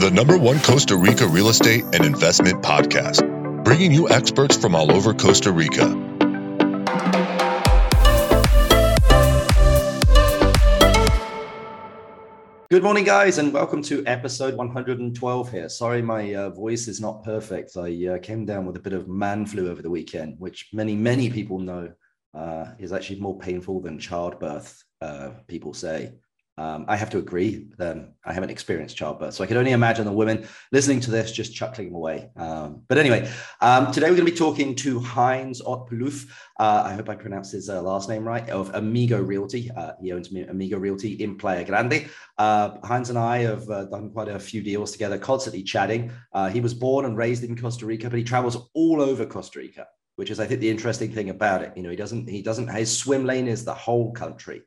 the number one Costa Rica real estate and investment podcast, bringing you experts from all over Costa Rica. Good morning, guys, and welcome to episode 112 here. Sorry, my uh, voice is not perfect. I uh, came down with a bit of man flu over the weekend, which many, many people know uh, is actually more painful than childbirth, uh, people say. Um, I have to agree. Um, I haven't experienced childbirth, so I can only imagine the women listening to this just chuckling away. Um, but anyway, um, today we're going to be talking to Heinz Otpuluf. Uh, I hope I pronounced his uh, last name right. Of Amigo Realty, uh, he owns Amigo Realty in Playa Grande. Uh, Heinz and I have uh, done quite a few deals together, constantly chatting. Uh, he was born and raised in Costa Rica, but he travels all over Costa Rica, which is, I think, the interesting thing about it. You know, he doesn't, he doesn't. His swim lane is the whole country.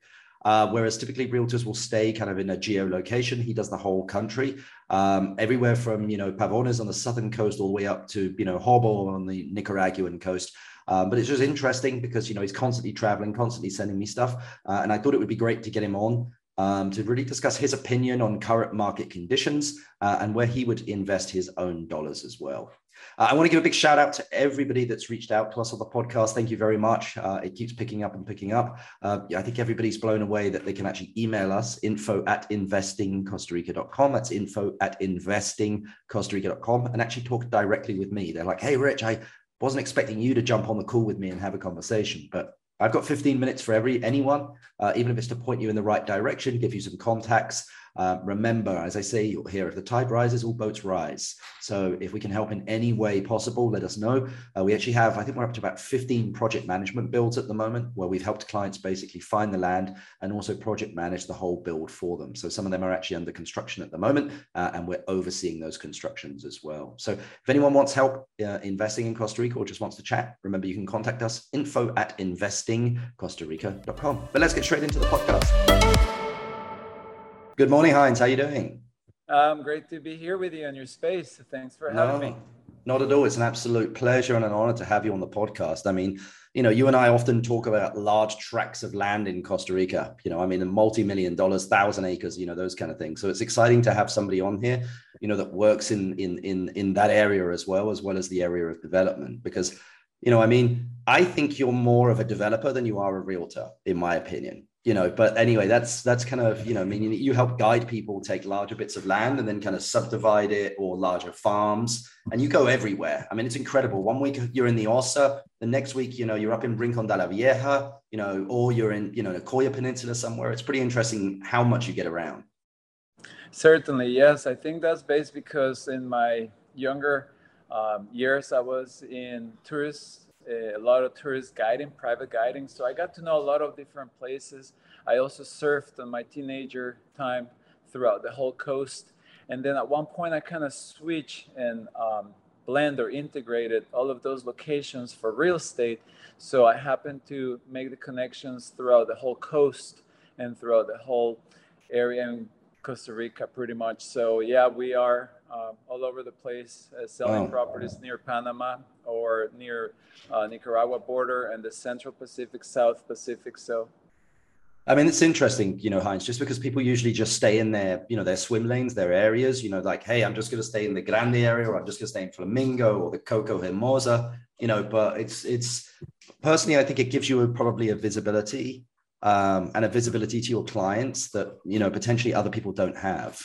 Uh, whereas typically realtors will stay kind of in a geolocation. He does the whole country, um, everywhere from you know Pavones on the southern coast all the way up to you know Jobo on the Nicaraguan coast. Um, but it's just interesting because you know he's constantly traveling, constantly sending me stuff, uh, and I thought it would be great to get him on um, to really discuss his opinion on current market conditions uh, and where he would invest his own dollars as well. Uh, I want to give a big shout out to everybody that's reached out to us on the podcast. Thank you very much. Uh, it keeps picking up and picking up. Uh, I think everybody's blown away that they can actually email us info at investingcostarica.com. That's info at investingcostarica.com and actually talk directly with me. They're like, hey, Rich, I wasn't expecting you to jump on the call with me and have a conversation, but I've got 15 minutes for every anyone, uh, even if it's to point you in the right direction, give you some contacts. Uh, remember, as I say here, if the tide rises, all boats rise. So if we can help in any way possible, let us know. Uh, we actually have, I think we're up to about 15 project management builds at the moment where we've helped clients basically find the land and also project manage the whole build for them. So some of them are actually under construction at the moment uh, and we're overseeing those constructions as well. So if anyone wants help uh, investing in Costa Rica or just wants to chat, remember you can contact us info at investingcostarica.com. But let's get straight into the podcast. Good morning, Heinz. How are you doing? Um, great to be here with you in your space. Thanks for having no, me. Not at all. It's an absolute pleasure and an honor to have you on the podcast. I mean, you know, you and I often talk about large tracts of land in Costa Rica, you know, I mean, multi-million dollars, thousand acres, you know, those kind of things. So it's exciting to have somebody on here, you know, that works in, in, in, in that area as well, as well as the area of development, because, you know, I mean, I think you're more of a developer than you are a realtor, in my opinion you know but anyway that's that's kind of you know meaning that you help guide people take larger bits of land and then kind of subdivide it or larger farms and you go everywhere. I mean it's incredible. One week you're in the osa the next week you know you're up in rincon de la vieja you know or you're in you know the coya peninsula somewhere. It's pretty interesting how much you get around. Certainly yes. I think that's based because in my younger um, years i was in tourist a lot of tourist guiding, private guiding. So I got to know a lot of different places. I also surfed on my teenager time throughout the whole coast. And then at one point, I kind of switched and um, blend or integrated all of those locations for real estate. So I happened to make the connections throughout the whole coast and throughout the whole area in Costa Rica, pretty much. So yeah, we are uh, all over the place uh, selling properties near Panama or near uh, Nicaragua border and the Central Pacific, South Pacific. So, I mean, it's interesting, you know, Heinz, just because people usually just stay in their, you know, their swim lanes, their areas, you know, like, hey, I'm just going to stay in the Grande area, or I'm just going to stay in Flamingo or the Coco Hermosa, you know, but it's, it's personally, I think it gives you a, probably a visibility um, and a visibility to your clients that, you know, potentially other people don't have.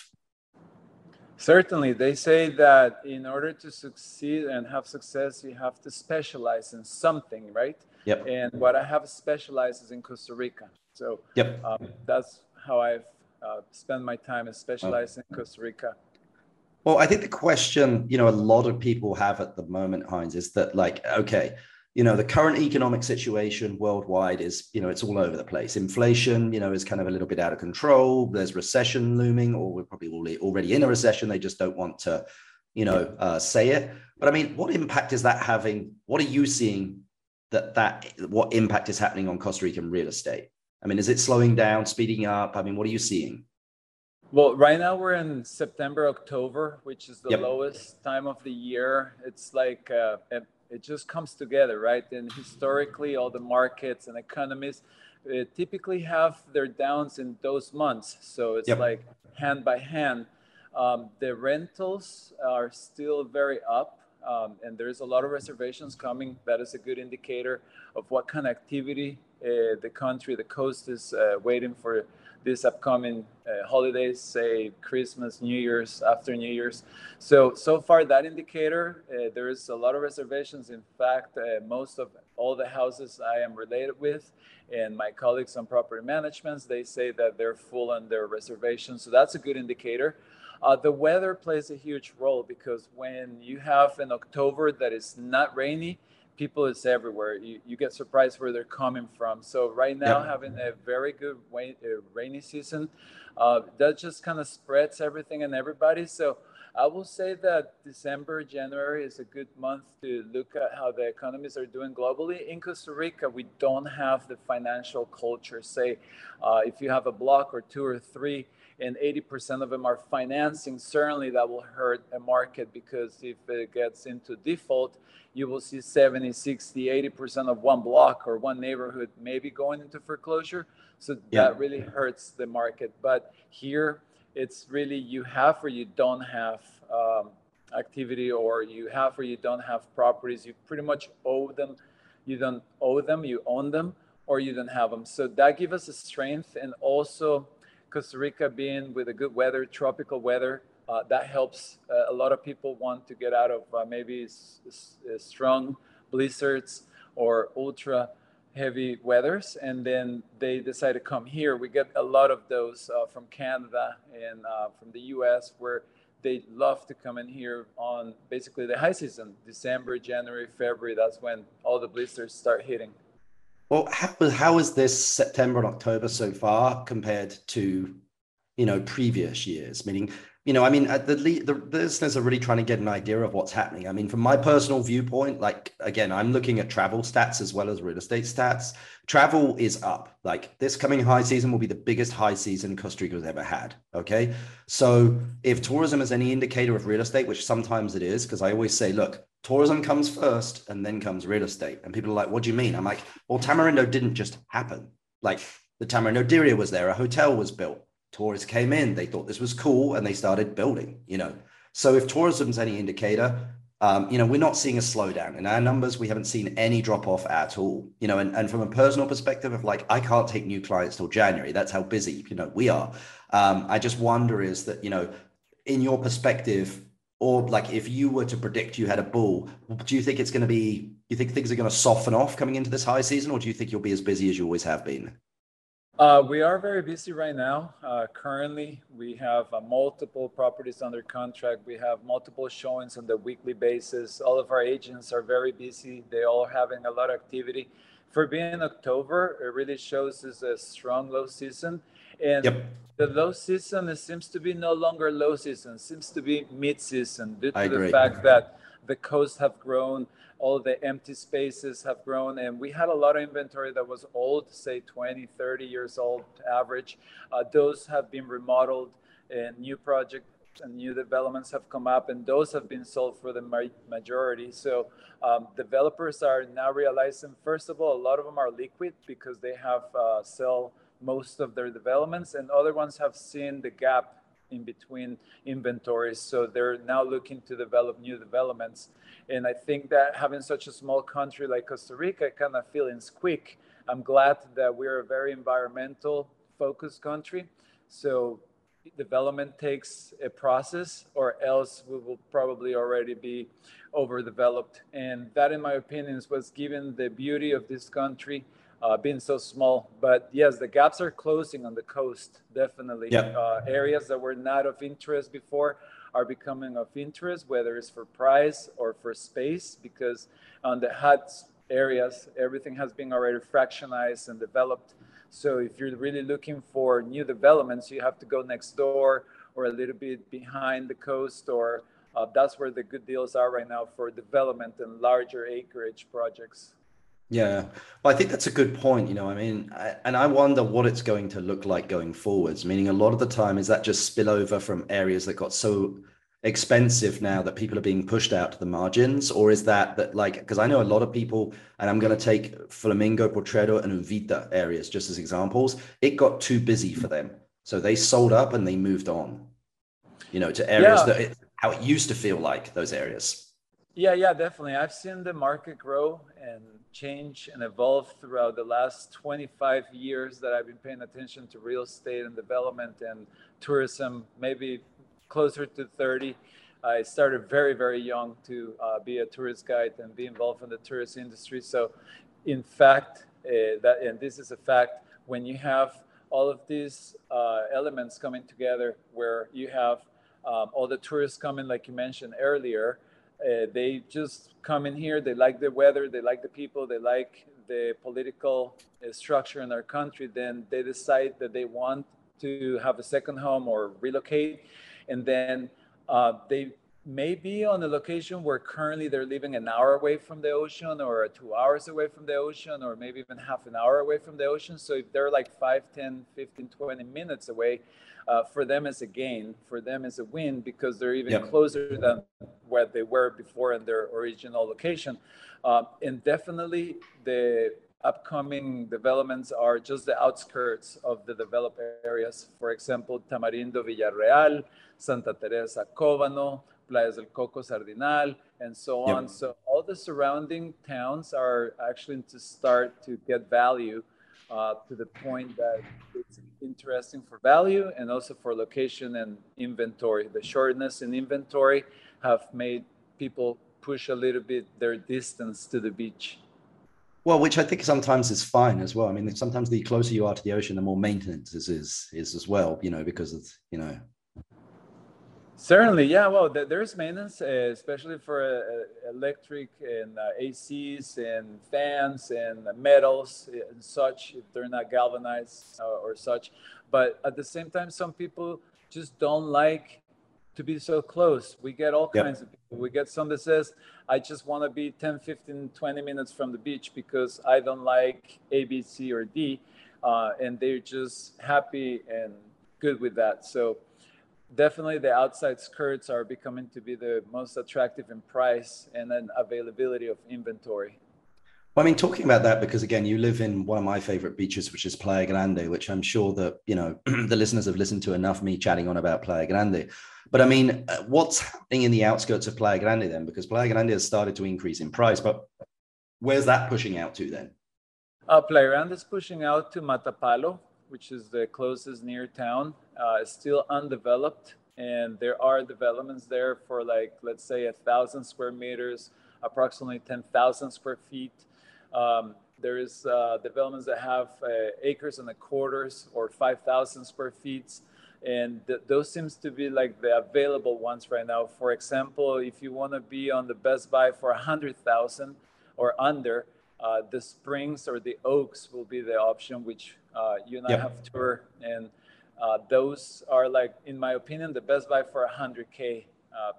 Certainly, they say that in order to succeed and have success, you have to specialize in something, right? Yep. And what I have specialized is in Costa Rica. So yep. Um, that's how I've uh, spent my time is specializing oh. in Costa Rica. Well, I think the question, you know, a lot of people have at the moment, Heinz, is that like, okay, you know the current economic situation worldwide is you know it's all over the place. Inflation you know is kind of a little bit out of control. There's recession looming or we're probably already in a recession. They just don't want to you know uh, say it. But i mean what impact is that having? What are you seeing that that what impact is happening on costa rican real estate? I mean is it slowing down speeding up? I mean what are you seeing? Well, right now we're in September, October, which is the yep. lowest time of the year. It's like uh, it just comes together, right? And historically, all the markets and economies uh, typically have their downs in those months. So it's yep. like hand by hand. Um, the rentals are still very up. Um, and there's a lot of reservations coming. That is a good indicator of what kind of activity uh, the country, the coast is uh, waiting for this upcoming uh, holidays, say Christmas, New Year's, after New Year's. So, so far that indicator, uh, there is a lot of reservations. In fact, uh, most of all the houses I am related with and my colleagues on property management, they say that they're full on their reservations. So that's a good indicator. Uh, the weather plays a huge role because when you have an October that is not rainy, people is everywhere. You, you get surprised where they're coming from. So right now, yeah. having a very good rain, uh, rainy season, uh, that just kind of spreads everything and everybody. So I will say that December, January is a good month to look at how the economies are doing globally. In Costa Rica, we don't have the financial culture. Say, uh, if you have a block or two or three, and 80% of them are financing, certainly that will hurt a market because if it gets into default, you will see 70, 60, 80% of one block or one neighborhood maybe going into foreclosure. So yeah. that really hurts the market. But here, it's really you have or you don't have um, activity, or you have or you don't have properties. You pretty much owe them. You don't owe them, you own them, or you don't have them. So that gives us a strength. And also, Costa Rica being with a good weather, tropical weather, uh, that helps. Uh, a lot of people want to get out of uh, maybe s- strong blizzards or ultra heavy weathers, and then they decide to come here. We get a lot of those uh, from Canada and uh, from the U.S. where they love to come in here on basically the high season, December, January, February. That's when all the blizzards start hitting. Well, how, how is this September and October so far compared to, you know, previous years? Meaning, you know, I mean, the, the listeners are really trying to get an idea of what's happening. I mean, from my personal viewpoint, like again, I'm looking at travel stats as well as real estate stats. Travel is up. Like this coming high season will be the biggest high season Costa Rica has ever had. Okay, so if tourism is any indicator of real estate, which sometimes it is, because I always say, look, tourism comes first and then comes real estate. And people are like, what do you mean? I'm like, well, Tamarindo didn't just happen. Like the Tamarindo Diria was there, a hotel was built, tourists came in, they thought this was cool and they started building, you know. So if tourism's any indicator, um, you know, we're not seeing a slowdown in our numbers. We haven't seen any drop off at all, you know, and, and from a personal perspective of like, I can't take new clients till January. That's how busy, you know, we are. Um, I just wonder is that, you know, in your perspective, or like if you were to predict you had a bull, do you think it's going to be? You think things are going to soften off coming into this high season, or do you think you'll be as busy as you always have been? Uh, we are very busy right now. Uh, currently, we have uh, multiple properties under contract. We have multiple showings on the weekly basis. All of our agents are very busy. They all having a lot of activity. For being October, it really shows us a strong low season. And yep. the low season seems to be no longer low season, seems to be mid season due to I the agree. fact that the coasts have grown, all the empty spaces have grown, and we had a lot of inventory that was old, say 20, 30 years old average. Uh, those have been remodeled, and new projects and new developments have come up, and those have been sold for the majority. So um, developers are now realizing, first of all, a lot of them are liquid because they have uh, sell most of their developments, and other ones have seen the gap in between inventories. So they're now looking to develop new developments. And I think that having such a small country like Costa Rica kind of feels quick. I'm glad that we're a very environmental focused country. So development takes a process or else we will probably already be overdeveloped. And that, in my opinion, is what's given the beauty of this country uh, being so small. But yes, the gaps are closing on the coast, definitely. Yeah. Uh, areas that were not of interest before are becoming of interest, whether it's for price or for space, because on the hot areas, everything has been already fractionized and developed. So if you're really looking for new developments, you have to go next door or a little bit behind the coast or uh, that's where the good deals are right now for development and larger acreage projects. Yeah, well, I think that's a good point. You know, I mean, I, and I wonder what it's going to look like going forwards. Meaning, a lot of the time, is that just spillover from areas that got so expensive now that people are being pushed out to the margins, or is that that like because I know a lot of people, and I'm going to take Flamingo, Potrero, and Uvita areas just as examples. It got too busy for them, so they sold up and they moved on. you know, to areas yeah. that it, how it used to feel like those areas. Yeah, yeah, definitely. I've seen the market grow and change and evolve throughout the last 25 years that I've been paying attention to real estate and development and tourism, maybe closer to 30. I started very, very young to uh, be a tourist guide and be involved in the tourist industry. So, in fact, uh, that and this is a fact, when you have all of these uh, elements coming together, where you have um, all the tourists coming, like you mentioned earlier, uh, they just come in here. They like the weather, they like the people, they like the political uh, structure in our country. Then they decide that they want to have a second home or relocate, and then uh, they may be on a location where currently they're living an hour away from the ocean or two hours away from the ocean or maybe even half an hour away from the ocean. So if they're like 5 10 15 20 minutes away uh, for them is a gain for them is a win because they're even yep. closer than where they were before in their original location. Uh, and definitely the upcoming developments are just the outskirts of the developed areas. For example tamarindo villarreal santa teresa cobano Playas del Coco, Sardinal, and so on. Yep. So all the surrounding towns are actually to start to get value uh, to the point that it's interesting for value and also for location and inventory. The shortness in inventory have made people push a little bit their distance to the beach. Well, which I think sometimes is fine as well. I mean, sometimes the closer you are to the ocean, the more maintenance is is, is as well. You know, because it's you know Certainly, yeah. Well, there's maintenance, uh, especially for uh, electric and uh, ACs and fans and metals and such, if they're not galvanized or such. But at the same time, some people just don't like to be so close. We get all yep. kinds of people. We get some that says, I just want to be 10, 15, 20 minutes from the beach because I don't like A, B, C, or D. Uh, and they're just happy and good with that. So definitely the outside skirts are becoming to be the most attractive in price and then availability of inventory. Well, I mean, talking about that because again, you live in one of my favorite beaches, which is Playa Grande, which I'm sure that you know the listeners have listened to enough me chatting on about Playa Grande. But I mean, uh, what's happening in the outskirts of Playa Grande then? Because Playa Grande has started to increase in price, but where's that pushing out to then? Uh, Playa Grande is pushing out to Matapalo, which is the closest near town, uh, still undeveloped. And there are developments there for like, let's say, a thousand square meters, approximately 10,000 square feet. Um, there is uh, developments that have uh, acres and a quarters or 5,000 square feet. And th- those seems to be like the available ones right now. For example, if you want to be on the Best Buy for 100,000 or under, uh, the springs or the oaks will be the option, which uh, you and yep. I have tour, and uh, those are like, in my opinion, the best buy for 100k. Uh,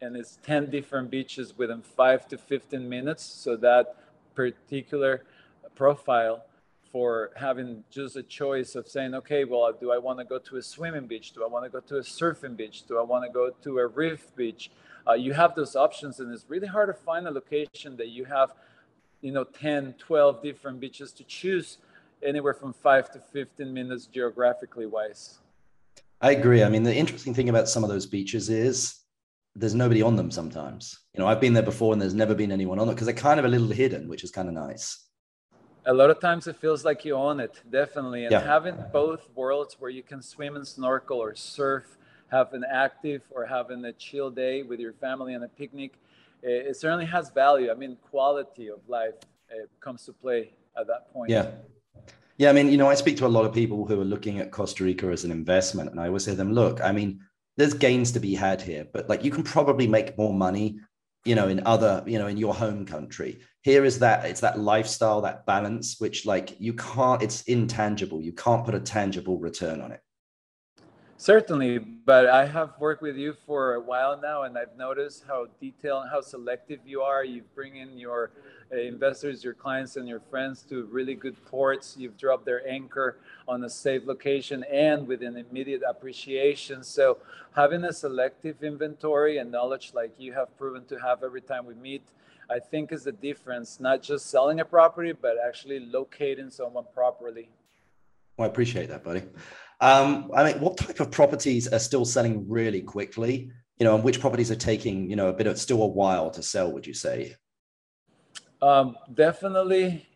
and it's 10 different beaches within five to 15 minutes. So that particular profile for having just a choice of saying, okay, well, do I want to go to a swimming beach? Do I want to go to a surfing beach? Do I want to go to a reef beach? Uh, you have those options, and it's really hard to find a location that you have you know 10 12 different beaches to choose anywhere from 5 to 15 minutes geographically wise i agree i mean the interesting thing about some of those beaches is there's nobody on them sometimes you know i've been there before and there's never been anyone on it because they're kind of a little hidden which is kind of nice a lot of times it feels like you own it definitely and yeah. having both worlds where you can swim and snorkel or surf have an active or having a chill day with your family and a picnic eh, it, certainly has value. I mean, quality of life eh, comes to play at that point. Yeah. Yeah, I mean, you know, I speak to a lot of people who are looking at Costa Rica as an investment, and I always say to them, look, I mean, there's gains to be had here, but like you can probably make more money, you know, in other, you know, in your home country. Here is that it's that lifestyle, that balance, which like you can't, it's intangible. You can't put a tangible return on it. Certainly, but I have worked with you for a while now, and I've noticed how detailed, and how selective you are. You bring in your uh, investors, your clients, and your friends to really good ports. You've dropped their anchor on a safe location and with an immediate appreciation. So, having a selective inventory and knowledge like you have proven to have every time we meet, I think is the difference. Not just selling a property, but actually locating someone properly. Well, I appreciate that, buddy. Um, I mean, what type of properties are still selling really quickly? You know, and which properties are taking you know a bit of still a while to sell? Would you say? Um, definitely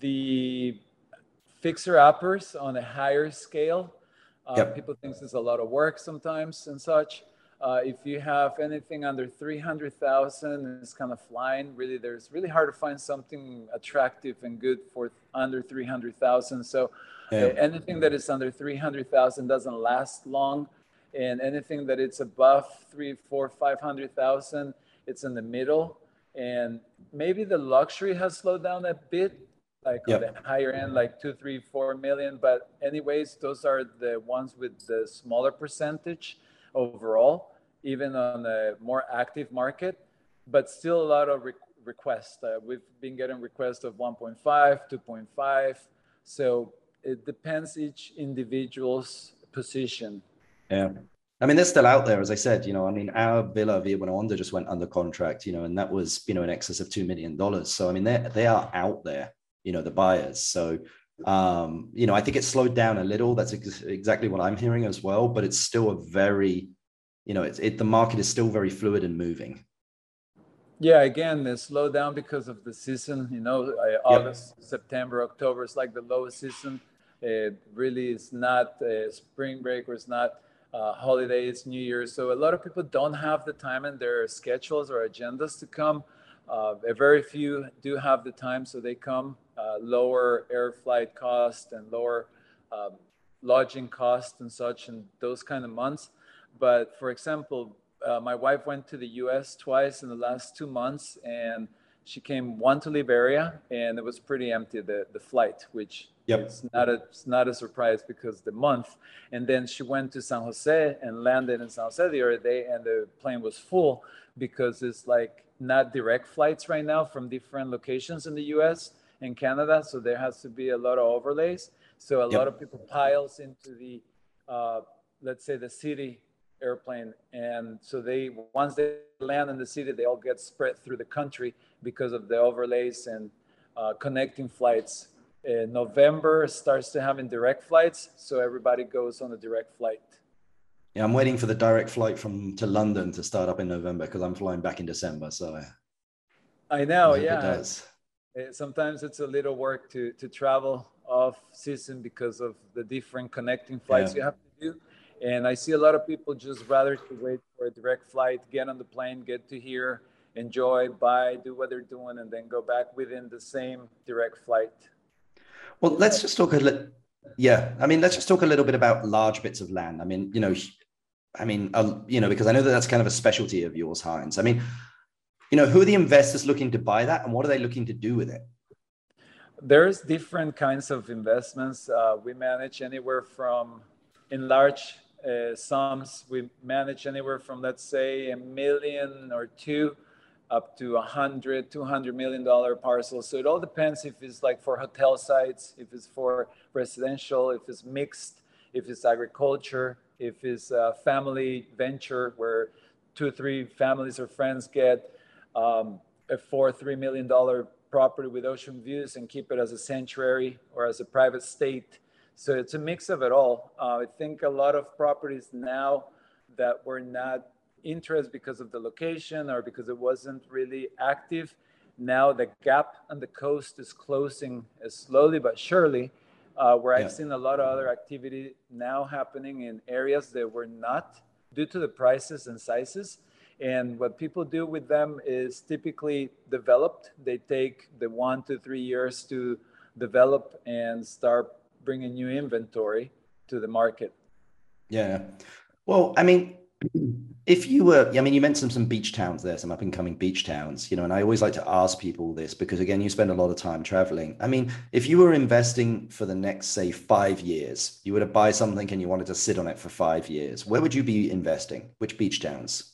the fixer uppers on a higher scale. Uh, yep. People think it's a lot of work sometimes and such. Uh, if you have anything under 300,000, it's kind of flying. Really, there's really hard to find something attractive and good for under 300,000. So yeah. anything that is under 300,000 doesn't last long. And anything that it's above three, four, 500,000, it's in the middle. And maybe the luxury has slowed down a bit, like yep. on the higher end, like two, three, four million. But anyways, those are the ones with the smaller percentage overall, even on a more active market, but still a lot of re- requests. Uh, we've been getting requests of 1.5, 2.5. So it depends each individual's position. Yeah. I mean, they're still out there, as I said. You know, I mean, our Villa Via Bonawanda just went under contract, you know, and that was, you know, in excess of two million dollars. So I mean, they they are out there, you know, the buyers. So um, you know, I think it slowed down a little. That's ex- exactly what I'm hearing as well. But it's still a very, you know, it's it the market is still very fluid and moving. Yeah, again, the slowdown because of the season. You know, August, yep. September, October is like the lowest season. It really is not uh, spring break or it's not uh, holidays, New Year's. So a lot of people don't have the time in their schedules or agendas to come. Uh, very few do have the time, so they come uh, lower air flight cost and lower um, lodging cost and such in those kind of months. But for example, uh, my wife went to the U.S. twice in the last two months, and she came one to Liberia, and it was pretty empty the the flight, which yep. it's not a it's not a surprise because the month. And then she went to San Jose and landed in San Jose the other day, and the plane was full because it's like not direct flights right now from different locations in the U.S and Canada, so there has to be a lot of overlays. So a yep. lot of people piles into the, uh, let's say, the city airplane, and so they once they land in the city, they all get spread through the country because of the overlays and uh, connecting flights. In November starts to having direct flights, so everybody goes on a direct flight. Yeah, I'm waiting for the direct flight from to London to start up in November because I'm flying back in December. So I know, I yeah. It does. Eh, sometimes it's a little work to to travel off season because of the different connecting flights yeah. you have to do and i see a lot of people just rather to wait for a direct flight get on the plane get to here enjoy buy do what they're doing and then go back within the same direct flight. Well let's just talk a little yeah i mean let's just talk a little bit about large bits of land. I mean you know i mean uh, you know because i know that that's kind of a specialty of yours heinz. I mean you know who are the investors looking to buy that and what are they looking to do with it? There's different kinds of investments. Uh, we manage anywhere from in large uh, sums we manage anywhere from let's say a million or two up to a hundred, two hundred million dollar parcels. So it all depends if it's like for hotel sites, if it's for residential, if it's mixed, if it's agriculture, if it's a family venture where two or three families or friends get um, a four, $3 million property with ocean views and keep it as a sanctuary or as a private state. So it's a mix of it all. Uh, I think a lot of properties now that were not interested because of the location or because it wasn't really active. Now the gap on the coast is closing slowly but surely, uh, where yeah. I've seen a lot of other activity now happening in areas that were not due to the prices and sizes. And what people do with them is typically developed. They take the one to three years to develop and start bringing new inventory to the market. Yeah. Well, I mean, if you were, I mean, you mentioned some beach towns there, some up and coming beach towns, you know, and I always like to ask people this because, again, you spend a lot of time traveling. I mean, if you were investing for the next, say, five years, you were to buy something and you wanted to sit on it for five years, where would you be investing? Which beach towns?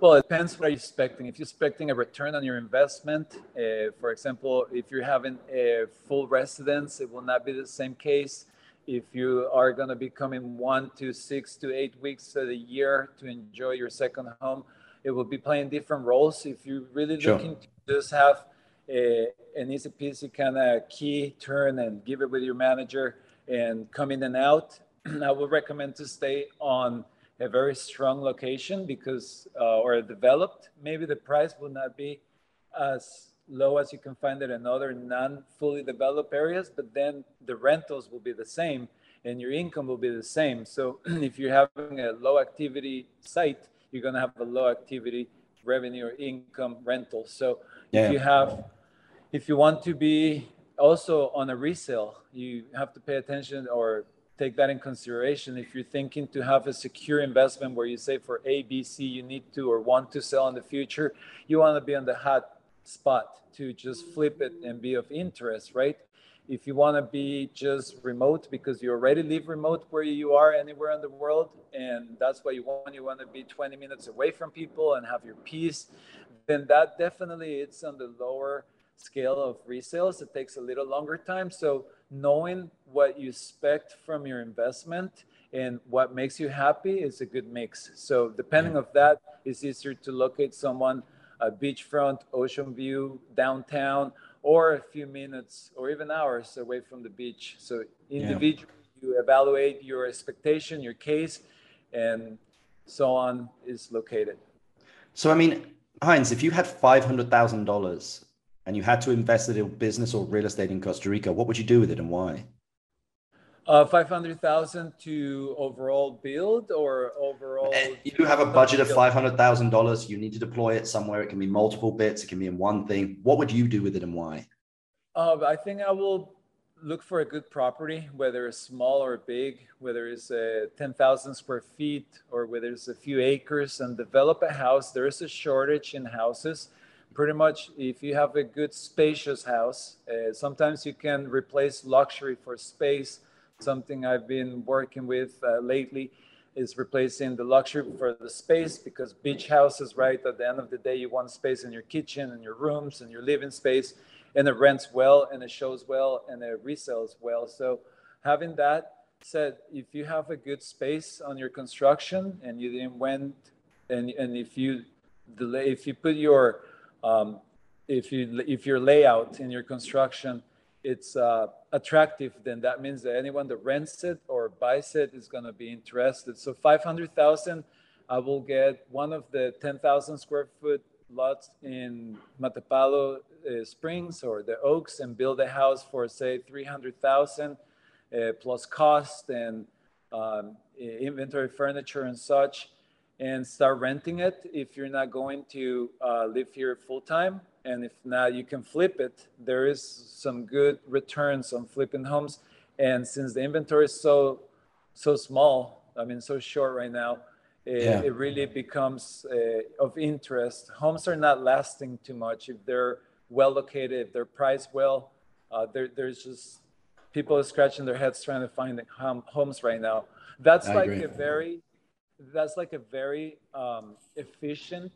Well, it depends what you're expecting. If you're expecting a return on your investment, uh, for example, if you're having a full residence, it will not be the same case. If you are going to be coming one to six to eight weeks of the year to enjoy your second home, it will be playing different roles. If you're really sure. looking to just have a, an easy peasy kind of key turn and give it with your manager and come in and out, I would recommend to stay on a very strong location because, uh, or developed, maybe the price will not be as low as you can find it in other non fully developed areas, but then the rentals will be the same and your income will be the same. So if you're having a low activity site, you're going to have a low activity revenue or income rental. So yeah. if you have, if you want to be also on a resale, you have to pay attention or take that in consideration. If you're thinking to have a secure investment where you say for A, B, C, you need to or want to sell in the future, you want to be on the hot spot to just flip it and be of interest, right? If you want to be just remote because you already live remote where you are anywhere in the world, and that's what you want, you want to be 20 minutes away from people and have your peace, then that definitely it's on the lower scale of resales. It takes a little longer time. So knowing what you expect from your investment and what makes you happy is a good mix. So depending yeah. of that, it's easier to locate someone a beachfront, ocean view, downtown, or a few minutes or even hours away from the beach. So individually, yeah. you evaluate your expectation, your case, and so on is located. So I mean, Heinz, if you had five hundred thousand dollars and you had to invest it in business or real estate in Costa Rica, what would you do with it and why? Uh, 500,000 to overall build or overall? You have a budget of $500,000. You need to deploy it somewhere. It can be multiple bits. It can be in one thing. What would you do with it and why? Uh, I think I will look for a good property, whether it's small or big, whether it's uh, 10,000 square feet or whether it's a few acres and develop a house. There is a shortage in houses. Pretty much, if you have a good spacious house, uh, sometimes you can replace luxury for space something I've been working with uh, lately is replacing the luxury for the space because beach houses, right? At the end of the day, you want space in your kitchen and your rooms and your living space, and it rents well and it shows well and it resells well. So, having that said, if you have a good space on your construction and you didn't went and and if you delay, if you put your um, if you if your layout in your construction it's uh, attractive, then that means that anyone that rents it or buys it is going to be interested. So 500,000, I will get one of the 10,000 square foot lots in Matapalo uh, Springs or the Oaks and build a house for say 300,000 uh, plus cost and um, inventory furniture and such and start renting it if you're not going to uh, live here full time and if not you can flip it. There is some good returns on flipping homes. And since the inventory is so so small i mean so short right now it, yeah. it really becomes uh, of interest. Homes are not lasting too much. If they're well located if they're priced well uh, there's just people are scratching their heads trying to find homes right now. That's I like agree. a very that's like a very um, efficient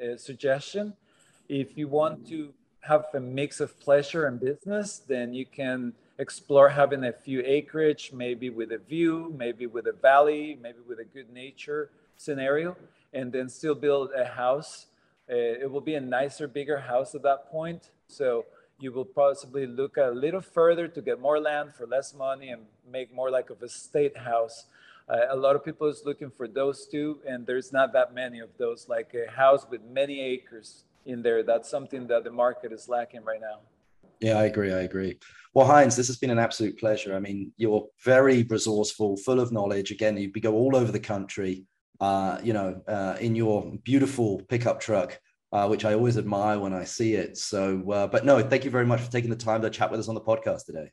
uh, suggestion if you want to have a mix of pleasure and business, then you can explore having a few acreage, maybe with a view, maybe with a valley, maybe with a good nature scenario, and then still build a house. Uh, it will be a nicer, bigger house at that point. So you will possibly look a little further to get more land for less money and make more like of a state house. Uh, a lot of people is looking for those two, and there's not that many of those, like a house with many acres in there. That's something that the market is lacking right now. Yeah, I agree. I agree. Well, Heinz, this has been an absolute pleasure. I mean, you're very resourceful, full of knowledge. Again, you go all over the country, uh, you know, uh, in your beautiful pickup truck, uh, which I always admire when I see it. So, uh, but no, thank you very much for taking the time to chat with us on the podcast today.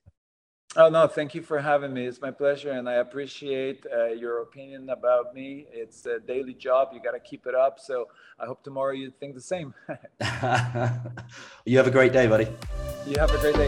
Oh, no, thank you for having me. It's my pleasure. And I appreciate uh, your opinion about me. It's a daily job. You got to keep it up. So I hope tomorrow you think the same. you have a great day, buddy. You have a great day.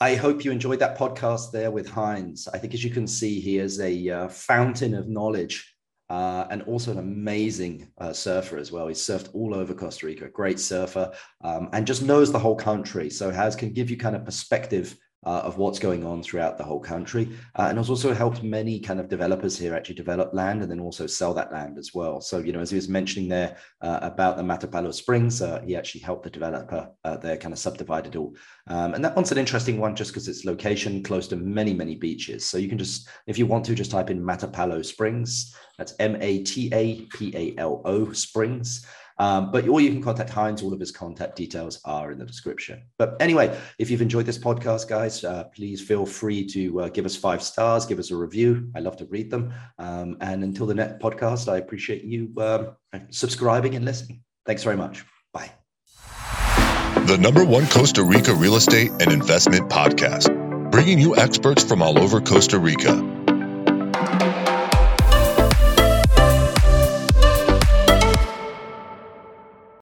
I hope you enjoyed that podcast there with Heinz. I think, as you can see, he is a uh, fountain of knowledge uh, and also an amazing uh, surfer as well. He's surfed all over Costa Rica, great surfer, um, and just knows the whole country. So has can give you kind of perspective uh, of what's going on throughout the whole country. Uh, and has also helped many kind of developers here actually develop land and then also sell that land as well. So, you know, as he was mentioning there uh, about the Matapalo Springs, uh, he actually helped the developer uh, there kind of subdivide it all. Um, and that one's an interesting one just because it's location close to many, many beaches. So you can just, if you want to, just type in Matapalo Springs. That's M A T A P A L O Springs. Um, but or you can contact Heinz. All of his contact details are in the description. But anyway, if you've enjoyed this podcast, guys, uh, please feel free to uh, give us five stars, give us a review. I love to read them. Um, and until the next podcast, I appreciate you um, subscribing and listening. Thanks very much. Bye. The number one Costa Rica real estate and investment podcast, bringing you experts from all over Costa Rica